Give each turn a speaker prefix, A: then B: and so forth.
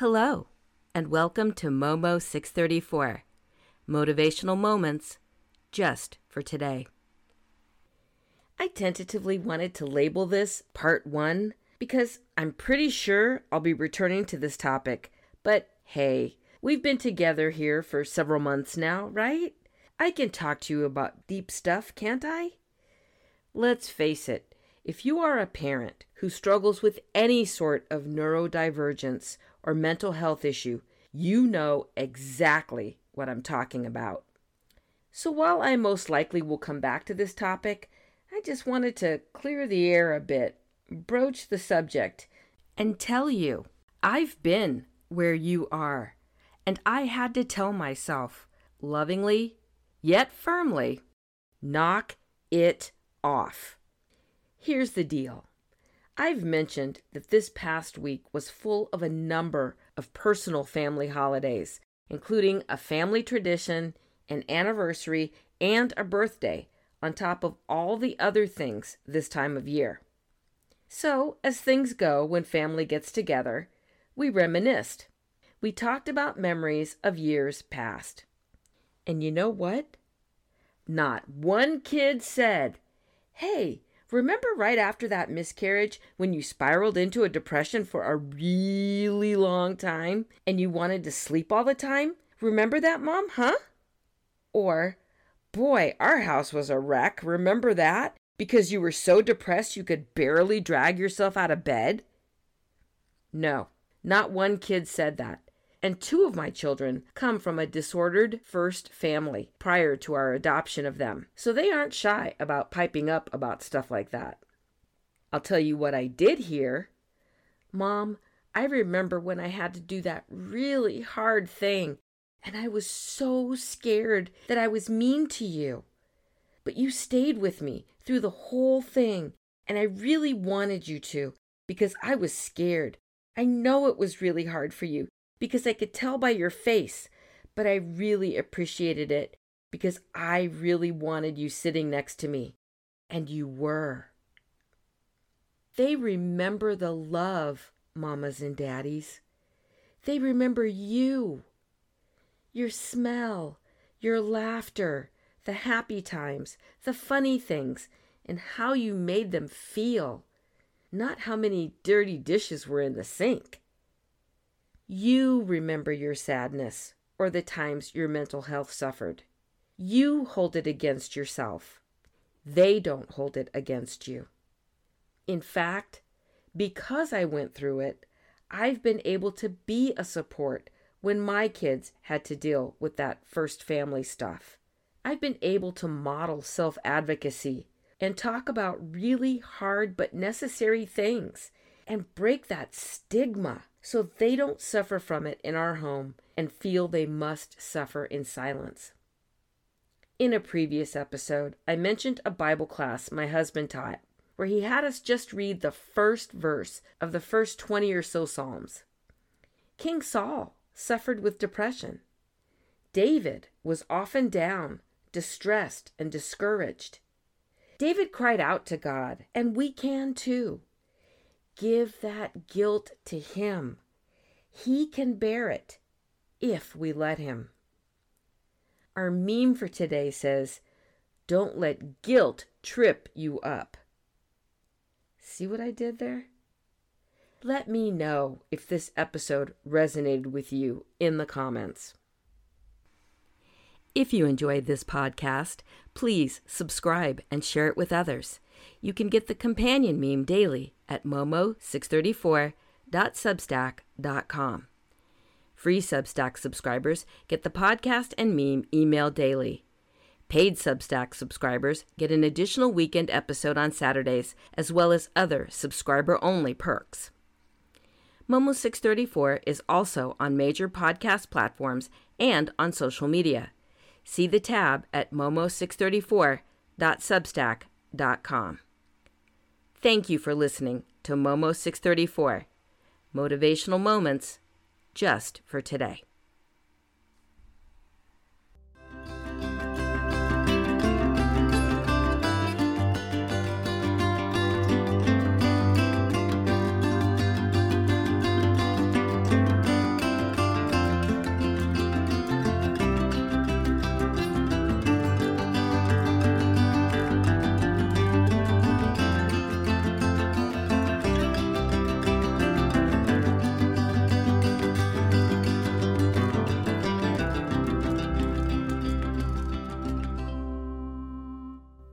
A: Hello, and welcome to Momo 634 Motivational Moments just for today. I tentatively wanted to label this Part 1 because I'm pretty sure I'll be returning to this topic, but hey, we've been together here for several months now, right? I can talk to you about deep stuff, can't I? Let's face it, if you are a parent who struggles with any sort of neurodivergence or mental health issue, you know exactly what I'm talking about. So while I most likely will come back to this topic, I just wanted to clear the air a bit, broach the subject, and tell you I've been where you are. And I had to tell myself, lovingly, yet firmly, knock it off. Here's the deal I've mentioned that this past week was full of a number of personal family holidays, including a family tradition, an anniversary, and a birthday, on top of all the other things this time of year. So, as things go when family gets together, we reminisced. We talked about memories of years past. And you know what? Not one kid said, Hey, remember right after that miscarriage when you spiraled into a depression for a really long time and you wanted to sleep all the time? Remember that, Mom, huh? Or, Boy, our house was a wreck. Remember that? Because you were so depressed you could barely drag yourself out of bed? No, not one kid said that and two of my children come from a disordered first family prior to our adoption of them, so they aren't shy about piping up about stuff like that. I'll tell you what I did hear. Mom, I remember when I had to do that really hard thing, and I was so scared that I was mean to you. But you stayed with me through the whole thing, and I really wanted you to because I was scared. I know it was really hard for you, because I could tell by your face, but I really appreciated it because I really wanted you sitting next to me. And you were. They remember the love, mamas and daddies. They remember you, your smell, your laughter, the happy times, the funny things, and how you made them feel, not how many dirty dishes were in the sink. You remember your sadness or the times your mental health suffered. You hold it against yourself. They don't hold it against you. In fact, because I went through it, I've been able to be a support when my kids had to deal with that first family stuff. I've been able to model self advocacy and talk about really hard but necessary things and break that stigma so they don't suffer from it in our home and feel they must suffer in silence. In a previous episode, I mentioned a Bible class my husband taught where he had us just read the first verse of the first 20 or so Psalms. King Saul suffered with depression. David was often down, distressed, and discouraged. David cried out to God, and we can too. Give that guilt to Him. He can bear it if we let Him. Our meme for today says, Don't let guilt trip you up. See what I did there? Let me know if this episode resonated with you in the comments. If you enjoyed this podcast, please subscribe and share it with others. You can get the companion meme daily at momo634.substack.com. Free Substack subscribers get the podcast and meme emailed daily. Paid Substack subscribers get an additional weekend episode on Saturdays, as well as other subscriber only perks. Momo 634 is also on major podcast platforms and on social media. See the tab at momo634.substack.com. Thank you for listening to Momo 634 Motivational Moments just for today.